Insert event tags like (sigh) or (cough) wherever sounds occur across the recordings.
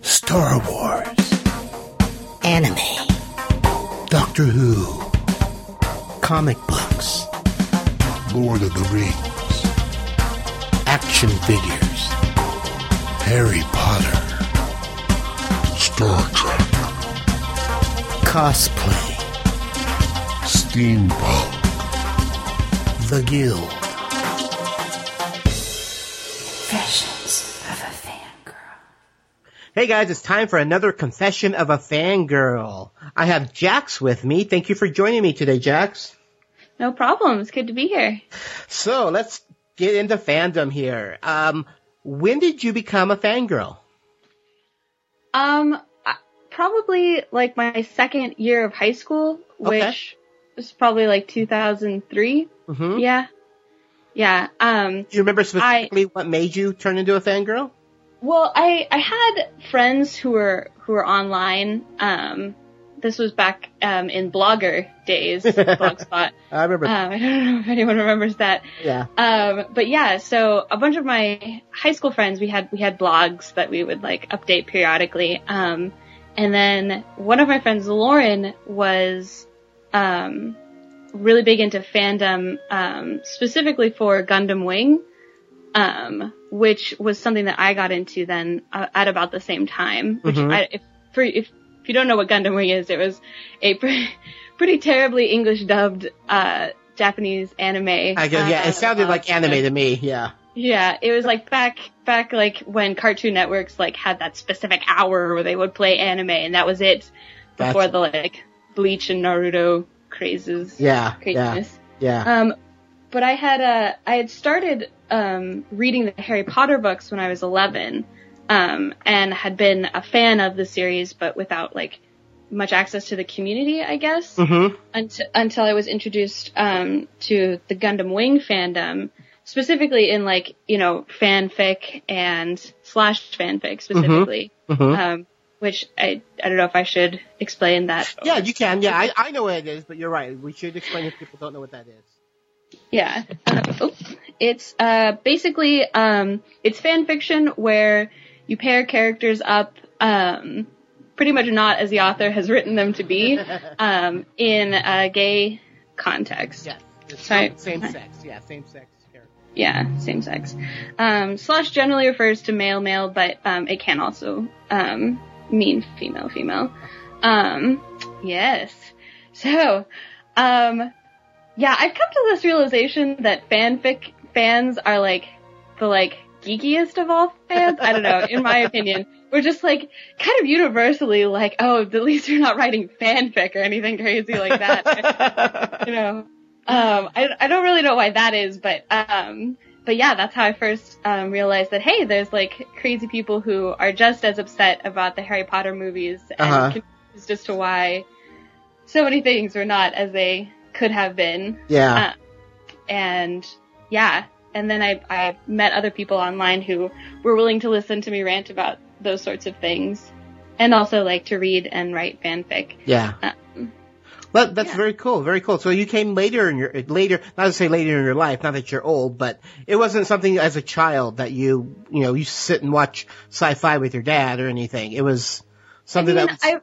Star Wars, Anime. Doctor Who, Comic books. Lord of the Rings, action figures, Harry Potter, Star Trek, Cosplay. Steampunk, The Guild. Confessions of a Fangirl. Hey guys, it's time for another confession of a fangirl. I have Jax with me. Thank you for joining me today, Jax. No problem. It's good to be here. So let's get into fandom here. Um, when did you become a fangirl? Um, probably like my second year of high school, Okay. which was probably like 2003. Mm-hmm. Yeah. Yeah. Um, Do you remember specifically what made you turn into a fangirl? Well, I, I had friends who were, who were online. Um, this was back, um, in blogger days, (laughs) Blogspot. I remember. Um, (laughs) I don't know if anyone remembers that. yeah. Um, but yeah, so a bunch of my high school friends, we had, we had blogs that we would like update periodically. Um, and then one of my friends, Lauren, was, um, really big into fandom, um, specifically for Gundam Wing, um, which was something that I got into then uh, at about the same time, which Mhm. I, if, for, if, if you don't know what Gundam Wing is, it was a (laughs) pretty, pretty terribly English dubbed, uh, Japanese anime. I guess, yeah, uh, it sounded like uh, anime to me. Yeah. yeah, it was like back back like when Cartoon Networks like had that specific hour where they would play anime and that was it before Gotcha. the like Bleach and Naruto crazes. Yeah. Yeah. Craziness. Yeah. Um but I had uh I had started um reading the Harry Potter books when I was 11 um and had been a fan of the series but without like much access to the community, I guess Mm-hmm. until, until I was introduced um, to the Gundam Wing fandom, specifically in like you know fanfic and slash fanfic specifically, Mm-hmm. um, which I I don't know if I should explain that. Yeah, you can. Yeah, I, I know what it is, but you're right. We should explain if people don't know what that is. Yeah. (laughs) Oh, it's uh basically um it's fan fiction where you pair characters up um pretty much not as the author has written them to be (laughs) um in a gay context. Yes. Sorry. Same sex. Yeah, same sex character. Yeah, same sex. Um, slash generally refers to male male, but um, it can also um, mean female female. Um, yes. So, um, yeah, I've come to this realization that fanfic fans are like the like geekiest of all fans. I don't know, in my (laughs) opinion. We're just like kind of universally like, oh, at least you're not writing fanfic or anything crazy like that (laughs) you know. Um, I, I don't really know why that is, but, um, but yeah, that's how I first, um, realized that, hey, there's like crazy people who are just as upset about the Harry Potter movies and Uh-huh. confused as to why so many things were not as they could have been. yeah. And yeah, and then I, I met other people online who were willing to listen to me rant about those sorts of things and also like to read and write fanfic. Yeah. Um, Well, that's yeah. very cool. Very cool. So you came later in your later, not to say later in your life, not that you're old, but it wasn't something as a child that you you know you sit and watch sci-fi with your dad or anything. It was something I mean, that was,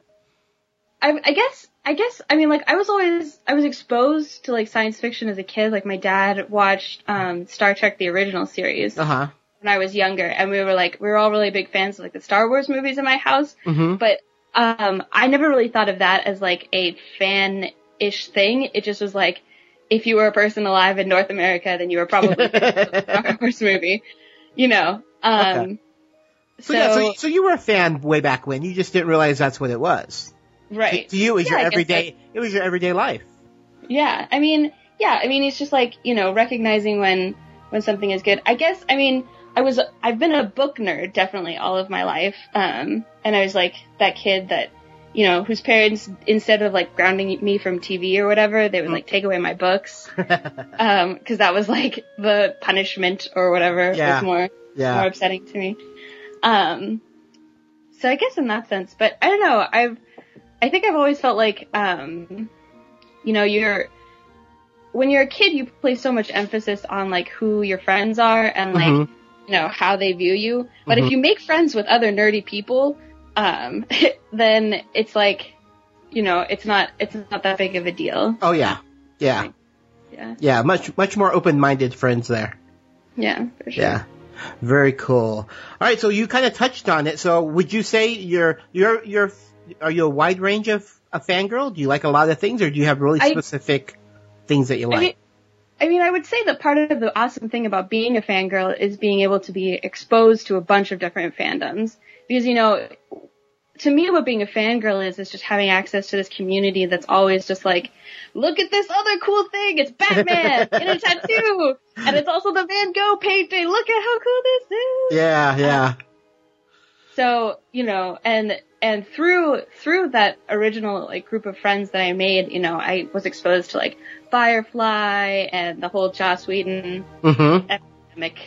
I, I, I guess, I guess, I mean, like, I was always, I was exposed to like science fiction as a kid. Like, my dad watched um, Star Trek, the original series, uh huh. when I was younger, and we were like, we were all really big fans of like the Star Wars movies in my house. hmm But um, I never really thought of that as like a fan-ish thing. It just was like, if you were a person alive in North America, then you were probably (laughs) a fan Star Wars movie, you know. Um, Okay. So, yeah, so, so you were a fan way back when. You just didn't realize that's what it was. Right. To you, it was Yeah, your everyday. It was your everyday life. Yeah, I mean, yeah, I mean, it's just like you know, recognizing when when something is good. I guess, I mean, I was I've been a book nerd definitely all of my life, um, and I was like that kid that you know whose parents instead of like grounding me from TV or whatever, they would like take away my books, (laughs) um, because that was like the punishment or whatever Yeah. was more yeah. more upsetting to me. Um, so I guess in that sense, but I don't know. I've, I think I've always felt like, um, you know, you're, when you're a kid, you place so much emphasis on like who your friends are and like, Mhm. you know, how they view you. But Mhm. if you make friends with other nerdy people, um, (laughs) then it's like, you know, it's not it's not that big of a deal. Oh yeah, yeah, Yeah, yeah. Much much more open-minded friends there. yeah, for sure. Yeah. Very cool. All right, so you kind of touched on it. So would you say you're you're you're are you a wide range of a fangirl? Do you like a lot of things, or do you have really I- specific things that you I like? mean, I mean, I would say that part of the awesome thing about being a fangirl is being able to be exposed to a bunch of different fandoms. Because, you know, to me what being a fangirl is, is just having access to this community that's always just like, look at this other cool thing, it's Batman (laughs) in a tattoo! And it's also the Van Gogh painting, look at how cool this is! yeah, yeah. So, you know, and, and through, through that original, like, group of friends that I made, you know, I was exposed to, like, Firefly and the whole Joss Whedon Mm-hmm. epidemic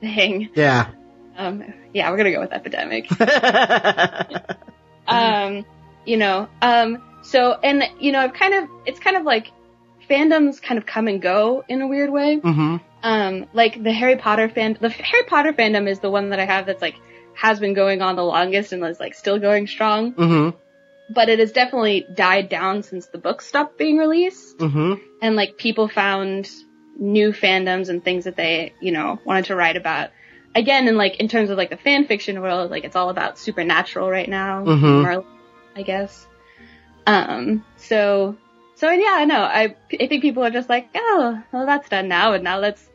thing. Yeah. Um, yeah, we're gonna go with epidemic. (laughs) (laughs) um, you know, um, so, and, you know, I've kind of, it's kind of like, fandoms kind of come and go in a weird way. mm-hmm. Um, like the Harry Potter fan, the Harry Potter fandom is the one that I have that's like, has been going on the longest and is like still going strong. Mm-hmm. But it has definitely died down since the books stopped being released. Mm-hmm. And like people found new fandoms and things that they, you know, wanted to write about. Again, in like, in terms of like the fan fiction world, like it's all about supernatural right now. Mhm. More, I guess. Um, so, so yeah, I know. I, I think people are just like, oh, well that's done now and now let's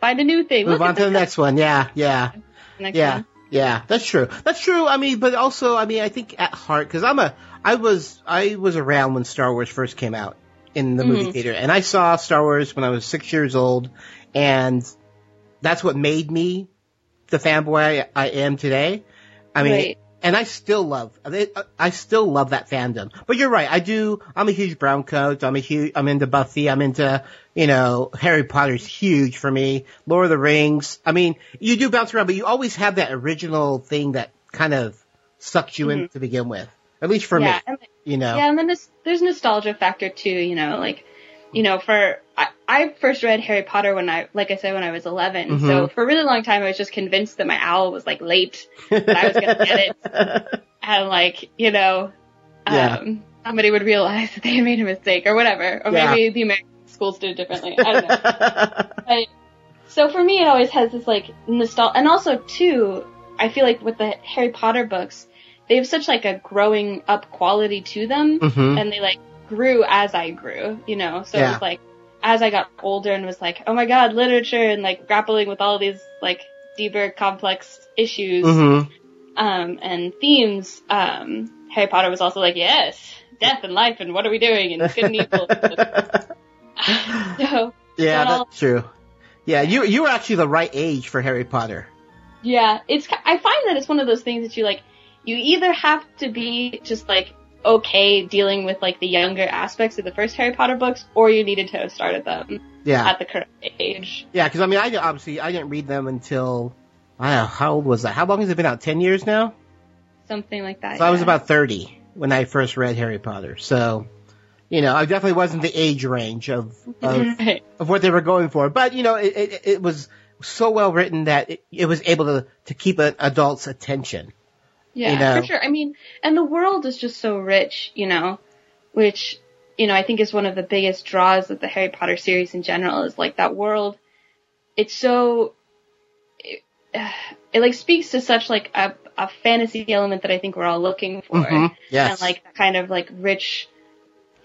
find a new thing. Move Look on to the next one. Yeah, yeah. next Yeah, one. Yeah, that's true. That's true. I mean, but also, I mean, I think at heart, because I'm a, I was, I was around when Star Wars first came out in the movie Mhm. theater, and I saw Star Wars when I was six years old, and that's what made me the fanboy I, I am today. I mean, Right. and I still love, I I still love that fandom. But you're right, I do. I'm a huge brown coat. I'm a huge. I'm into Buffy. I'm into, you know, Harry Potter's huge for me. Lord of the Rings. I mean, you do bounce around, but you always have that original thing that kind of sucks you in to begin with. At least for Mm-hmm. yeah, me, and you know. Yeah, and then there's, there's nostalgia factor too, you know, like, you know, for, I, I first read Harry Potter when I, like I said, when I was 11. Mm-hmm. So for a really long time, I was just convinced that my owl was like late, that I was gonna get it. (laughs) And like, you know, Yeah. um, somebody would realize that they had made a mistake or whatever. Or Yeah. maybe the American schools did it differently. I don't know. (laughs) But, so for me, it always has this like nostalgia, and also too, I feel like with the Harry Potter books, they have such like a growing up quality to them, Mhm. and they like grew as I grew, you know. So it was like as I got older and was like, oh my god, literature and like grappling with all these like deeper, complex issues hmm um, and themes. Um, Harry Potter was also like, yes, death and life, and what are we doing, and good and evil. (laughs) (laughs) so Yeah, that's um, true. Yeah, you you were actually the right age for Harry Potter. Yeah, it's. I find that it's one of those things that you like. You either have to be just like okay dealing with like the younger aspects of the first Harry Potter books, or you needed to have started them Yeah, at the current age. yeah, because I mean, I obviously I didn't read them until I know how old was that? How long has it been out? Ten years now. Something like that. So I was about thirty when I first read Harry Potter. So, you know, I definitely wasn't the age range of of, (laughs) Right. of what they were going for. But you know, it it, it was so well written that it, it was able to to keep an adult's attention. Yeah, you know. for sure. I mean, and the world is just so rich, you know, which, you know, I think is one of the biggest draws of the Harry Potter series in general is like that world. It's so, it, it like speaks to such like a, a fantasy element that I think we're all looking for. Mhm, yes. And like kind of like rich,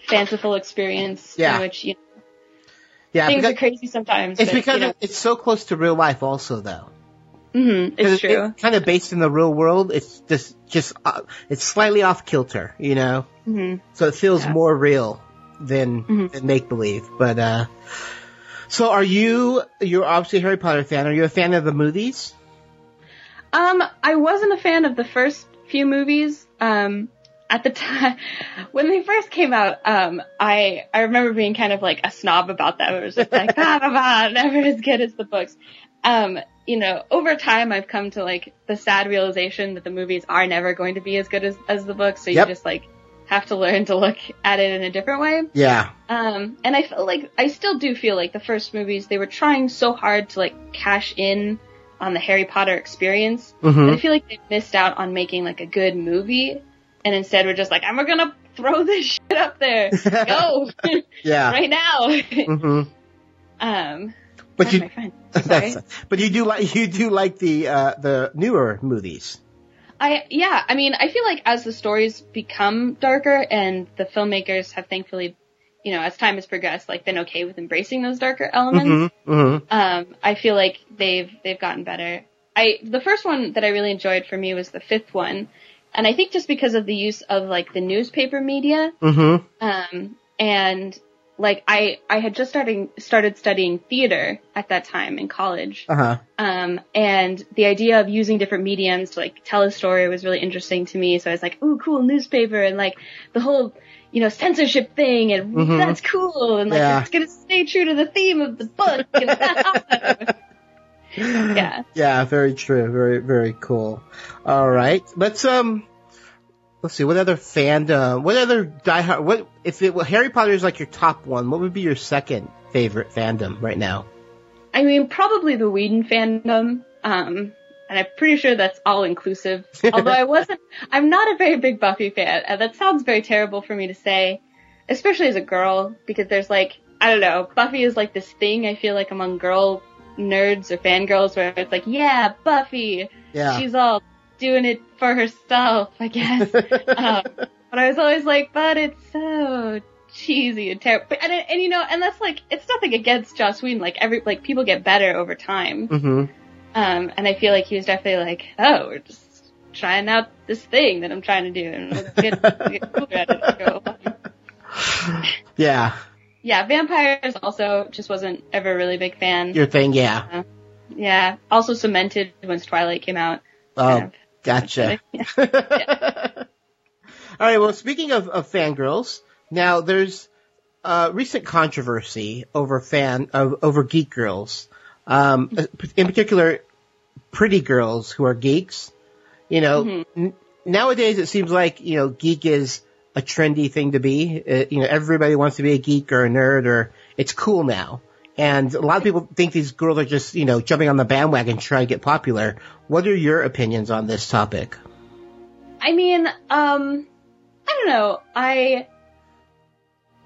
fanciful experience Yeah. in which, you know, Yeah, things are crazy sometimes. it's but, because you know, it's so close to real life, also though. mhm, it's true. kind of based in the real world. It's just just uh, it's slightly off kilter, you know. hmm So it feels Yeah. more real than Mhm. than make believe. But uh, so are you? You're obviously a Harry Potter fan. Are you a fan of the movies? Um, I wasn't a fan of the first few movies. Um, at the time when they first came out, um, I I remember being kind of like a snob about them. It was just like blah blah blah, (laughs) never as good as the books. Um, you know, over time, I've come to like the sad realization that the movies are never going to be as good as as the books. So Yep. you just like have to learn to look at it in a different way. Yeah. Um, and I feel like I still do feel like the first movies they were trying so hard to like cash in on the Harry Potter experience. Mhm. I feel like they missed out on making like a good movie, and instead we're just like, I'm gonna throw this (laughs) shit up there, go (laughs) Yeah. (laughs) right now. hmm um, But you, my friend. Sorry. that's, but you do like you do like the uh, the newer movies. I yeah, I mean, I feel like as the stories become darker and the filmmakers have thankfully, you know, as time has progressed, like been okay with embracing those darker elements. hmm hmm Um, I feel like they've they've gotten better. I the first one that I really enjoyed for me was the fifth one, and I think just because of the use of like the newspaper media, hmm um, and like I I had just starting started studying theater at that time in college, Uh huh. um, and the idea of using different mediums to like tell a story was really interesting to me. So I was like, ooh, cool newspaper and like the whole, you know, censorship thing and Mhm. that's cool and like Yeah. it's gonna stay true to the theme of the book and that's (laughs) awesome. (laughs) (laughs) Yeah. Yeah, very true. Very, very cool. All right. Let's, um, let's see. What other fandom, what other diehard, what, if it, well, Harry Potter is like your top one, what would be your second favorite fandom right now? I mean, probably the Whedon fandom. Um, and I'm pretty sure that's all inclusive. (laughs) Although I wasn't, I'm not a very big Buffy fan, and that sounds very terrible for me to say, especially as a girl, because there's like, I don't know, Buffy is like this thing I feel like among girl nerds or fangirls where it's like, yeah, Buffy, Yeah. she's all doing it for herself, I guess. (laughs) um, but I was always like, but it's so cheesy and terrible. And, and you know, and that's like, it's nothing against Joss Whedon. Like every, like people get better over time. Mm-hmm. Um, and I feel like he was definitely like, oh, we're just trying out this thing that I'm trying to do and let's get, get cooler at it. (laughs) Yeah. Yeah, vampires also just wasn't ever a really big fan. Your thing, yeah. Yeah, also cemented once Twilight came out. Oh, Kind of. gotcha. (laughs) Yeah. All right. Well, speaking of, of fangirls, now there's uh, recent controversy over fan of, over geek girls. Um, in particular, pretty girls who are geeks. You know, n- nowadays it seems like you know geek is a trendy thing to be. Uh, you know, everybody wants to be a geek or a nerd, or it's cool now. And a lot of people think these girls are just, you know, jumping on the bandwagon trying to get popular. What are your opinions on this topic? I mean, um, I don't know. I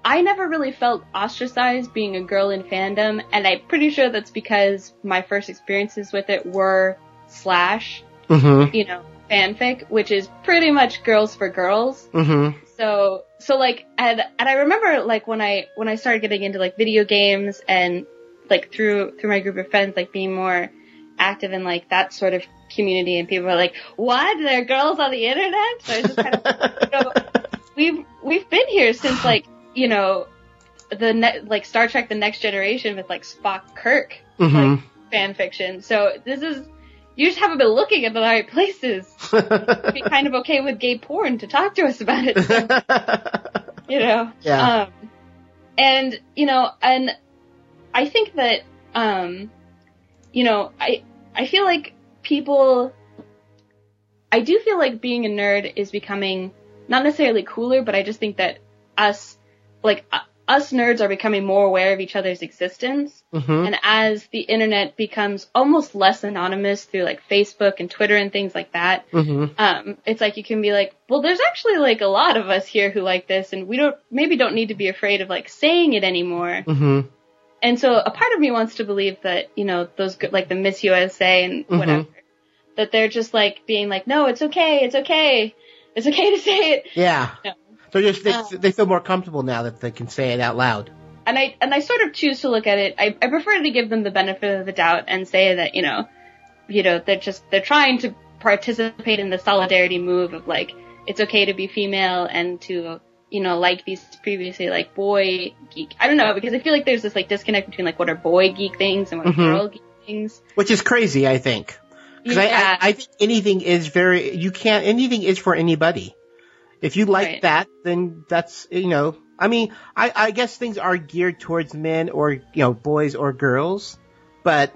I never really felt ostracized being a girl in fandom, and I'm pretty sure that's because my first experiences with it were slash, Mm-hmm. you know, fanfic, which is pretty much girls for girls. Mm-hmm. So so like and and I remember like when I when I started getting into like video games and like through through my group of friends like being more active in like that sort of community and people were like, What? There are girls on the internet? So I just kind of you know, (laughs) we've we've been here since like, you know, the ne- like Star Trek the Next Generation with like Spock Kirk Mm-hmm. like fan fiction. So this is you just haven't been looking at the right places. (laughs) Be kind of okay with gay porn to talk to us about it. (laughs) you know. Yeah. Um, and you know, and I think that um, you know, I I feel like people. I do feel like being a nerd is becoming not necessarily cooler, but I just think that us, like uh, us nerds, are becoming more aware of each other's existence. mm-hmm. And as the internet becomes almost less anonymous through like Facebook and Twitter and things like that, Mm-hmm. um, it's like you can be like, well, there's actually like a lot of us here who like this, and we don't maybe don't need to be afraid of like saying it anymore. Mm-hmm. And so a part of me wants to believe that you know those good like the Miss USA and Mhm. whatever, that they're just like being like, no, it's okay, it's okay, it's okay to say it. Yeah. No. They're just they, Um, they feel more comfortable now that they can say it out loud. and I and I sort of choose to look at it. I, I prefer to give them the benefit of the doubt and say that you know, you know, they're just they're trying to participate in the solidarity move of like it's okay to be female and to you know like these previously like boy geek. I don't know because I feel like there's this like disconnect between like what are boy geek things and what are Mhm. girl geek things. Which is crazy, I think. Because Yeah. I, I, I think anything is very, you can't, anything is for anybody. If you like Right. that, then that's, you know, I mean, I, I guess things are geared towards men or, you know, boys or girls, but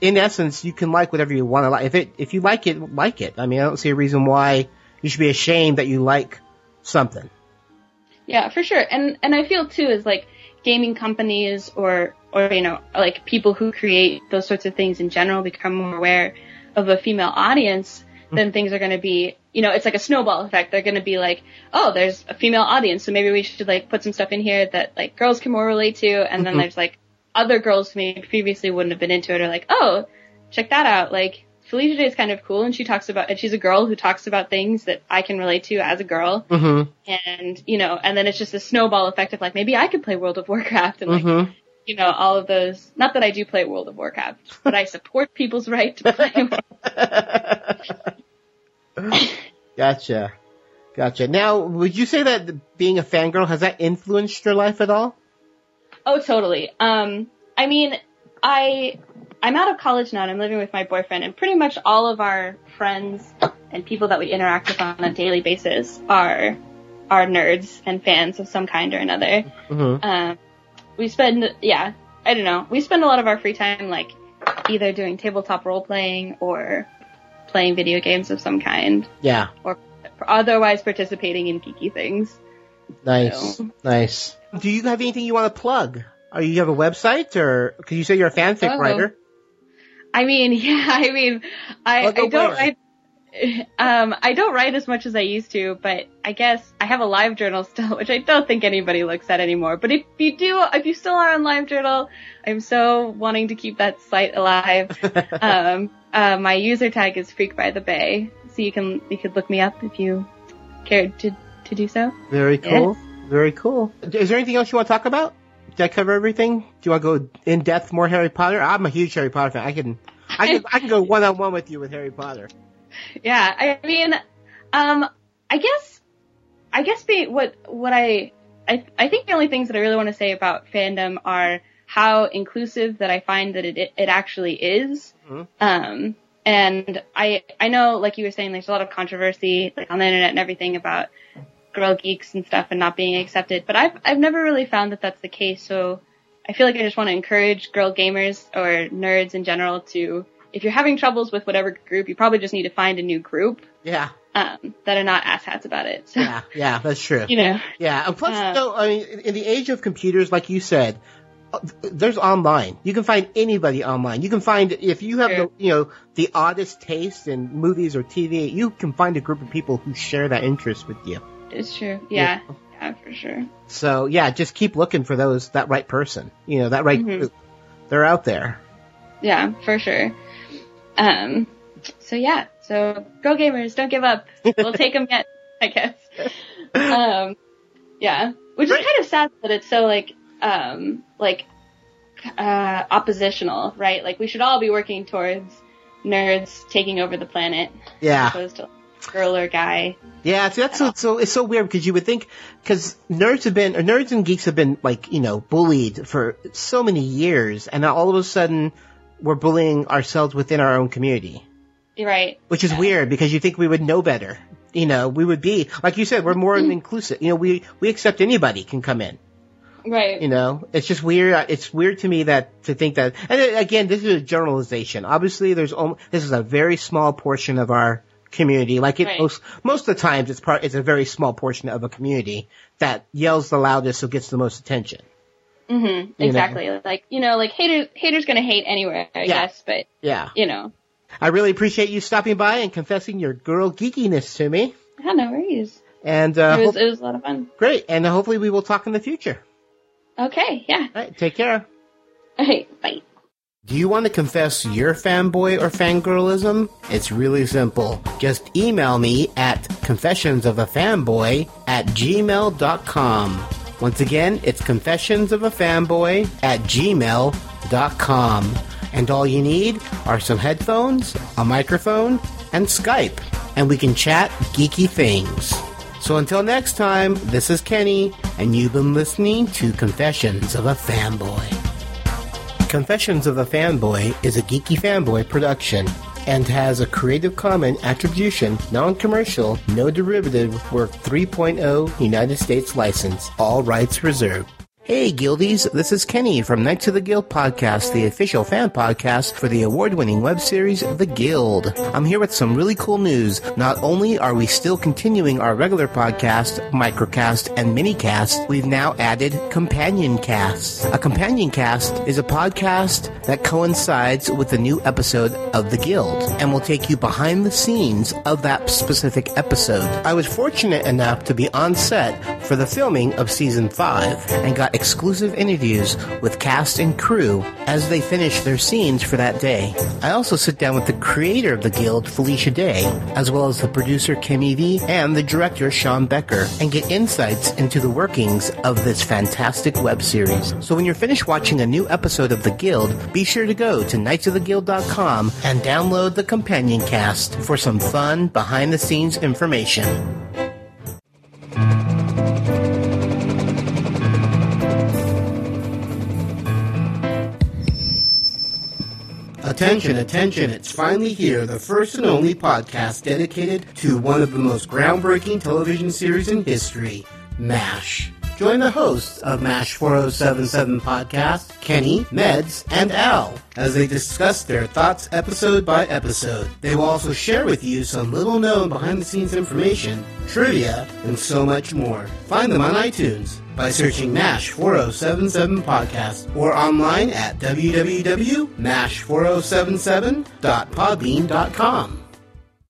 in essence, you can like whatever you want to like. If it, if you like it, like it. I mean, I don't see a reason why you should be ashamed that you like something. Yeah, for sure. And and I feel too is like gaming companies or or you know like people who create those sorts of things in general become more aware of a female audience, then mm-hmm. things are going to be you know it's like a snowball effect. They're going to be like, oh, there's a female audience, so maybe we should like put some stuff in here that like girls can more relate to, and then there's like other girls who maybe previously wouldn't have been into it are like, oh, check that out, like. Felicia Day is kind of cool, and she talks about, and she's a girl who talks about things that I can relate to as a girl, Mm-hmm. and you know, and then it's just a snowball effect of like maybe I could play World of Warcraft and like Mm-hmm. you know all of those. Not that I do play World of Warcraft, but I support people's right to play. (laughs) (laughs) (laughs) Gotcha. Gotcha. Now, would you say that being a fangirl has that influenced your life at all? oh, totally. Um, I mean, I I'm out of college now and I'm living with my boyfriend, and pretty much all of our friends and people that we interact with on a daily basis are are nerds and fans of some kind or another. Mm-hmm. Um, we spend, yeah, I don't know. We spend a lot of our free time like either doing tabletop role playing or playing video games of some kind, Yeah. or otherwise participating in geeky things. Nice. So- Nice. Do you have anything you want to plug? Are you have a website or, cause you say you're a fanfic Oh. writer? I mean, (laughs) yeah, I mean, I, I don't where? write. (laughs) Um, I don't write as much as I used to, but I guess I have a live journal still, (laughs) which I don't think anybody looks at anymore. But if you do, if you still are on live journal, I'm so wanting to keep that site alive. um, uh, my user tag is Freak by the Bay, so you can you could look me up if you cared to to do so. Very cool. Very cool. Is there anything else you want to talk about? Did I cover everything? Do you want to go in depth more Harry Potter? I'm a huge Harry Potter fan. I can, I can, I can go one on one with you with Harry Potter. (laughs) Yeah, I mean, um, I guess, I guess be, what what I, I I think the only things that I really want to say about fandom are how inclusive that I find that it it actually is. Mhm. Um, and I I know, like you were saying, there's a lot of controversy like on the internet and everything about girl geeks and stuff and not being accepted, but I've I've never really found that that's the case. So I feel like I just want to encourage girl gamers or nerds in general to, if you're having troubles with whatever group, you probably just need to find a new group Yeah. um, that are not asshats about it. So, Yeah. Yeah. That's true. (laughs) you know, Yeah, and plus, Uh, no, I mean, in the age of computers, like you said, there's online. You can find anybody online. You can find if you have the, you know, the oddest taste in movies or TV, you can find a group of people who share that interest with you. it's true. Yeah, yeah, for sure. So yeah, just keep looking for those that right person. You know, that right Mhm. group. They're out there. Yeah, for sure. Um, so yeah, so girl gamers, don't give up. We'll take them yet, I guess. (laughs) Um, yeah, which Right. is kind of sad that it's so like, um, like, uh, oppositional, right? Like we should all be working towards nerds taking over the planet as Yeah. opposed to girl or guy. Yeah, so that's so, so it's so weird because you would think because nerds have been or nerds and geeks have been like you know bullied for so many years, and now all of a sudden we're bullying ourselves within our own community, You're right. which is Yeah. weird because you think we would know better. You know, we would be like you said, we're more inclusive. You know, we we accept anybody can come in. Right. You know, it's just weird. It's weird to me that to think that. And again, this is a generalization. Obviously, there's this is a very small portion of our community. Like it Right. most most of the times, it's part. It's a very small portion of a community that yells the loudest, so gets the most attention. hmm know. Exactly. Like you know, like haters haters gonna hate anywhere, I Yeah. guess. But Yeah, you know, I really appreciate you stopping by and confessing your girl geekiness to me. yeah, no worries. And uh, it was hope- it was a lot of fun. great. And hopefully, we will talk in the future. Okay. Yeah. All right, take care. Okay. Bye. Do you want to confess your fanboy or fangirlism? It's really simple. Just email me at confessionsofafanboy at gmail.com. Once again, it's confessionsofafanboy at gmail.com. And all you need are some headphones, a microphone, and Skype. And we can chat geeky things. So until next time, this is Kenny, and you've been listening to Confessions of a Fanboy. Confessions of a Fanboy is a geeky fanboy production and has a Creative Commons Attribution, Non-Commercial, No Derivative Work 3.0 United States license, all rights reserved. Hey Guildies, this is Kenny from Knights of the Guild podcast, the official fan podcast for the award-winning web series The Guild. I'm here with some really cool news. Not only are we still continuing our regular podcast, microcast, and minicast, we've now added companion casts. A companion cast is a podcast that coincides with the new episode of The Guild and will take you behind the scenes of that specific episode. I was fortunate enough to be on set for the filming of season 5 and got exclusive interviews with cast and crew as they finish their scenes for that day. I also sit down with the creator of the guild, Felicia Day, as well as the producer Kim Evey and the director Sean Becker, and get insights into the workings of this fantastic web series. So when you're finished watching a new episode of The Guild, be sure to go to knightsoftheguild.com and download the companion cast for some fun behind the scenes information. Attention, attention, it's finally here, the first and only podcast dedicated to one of the most groundbreaking television series in history, MASH. Join the hosts of MASH 4077 podcast, Kenny, Meds, and Al, as they discuss their thoughts episode by episode. They will also share with you some little known behind the scenes information, trivia, and so much more. Find them on iTunes by searching MASH 4077 podcast or online at www.mash4077.podbean.com.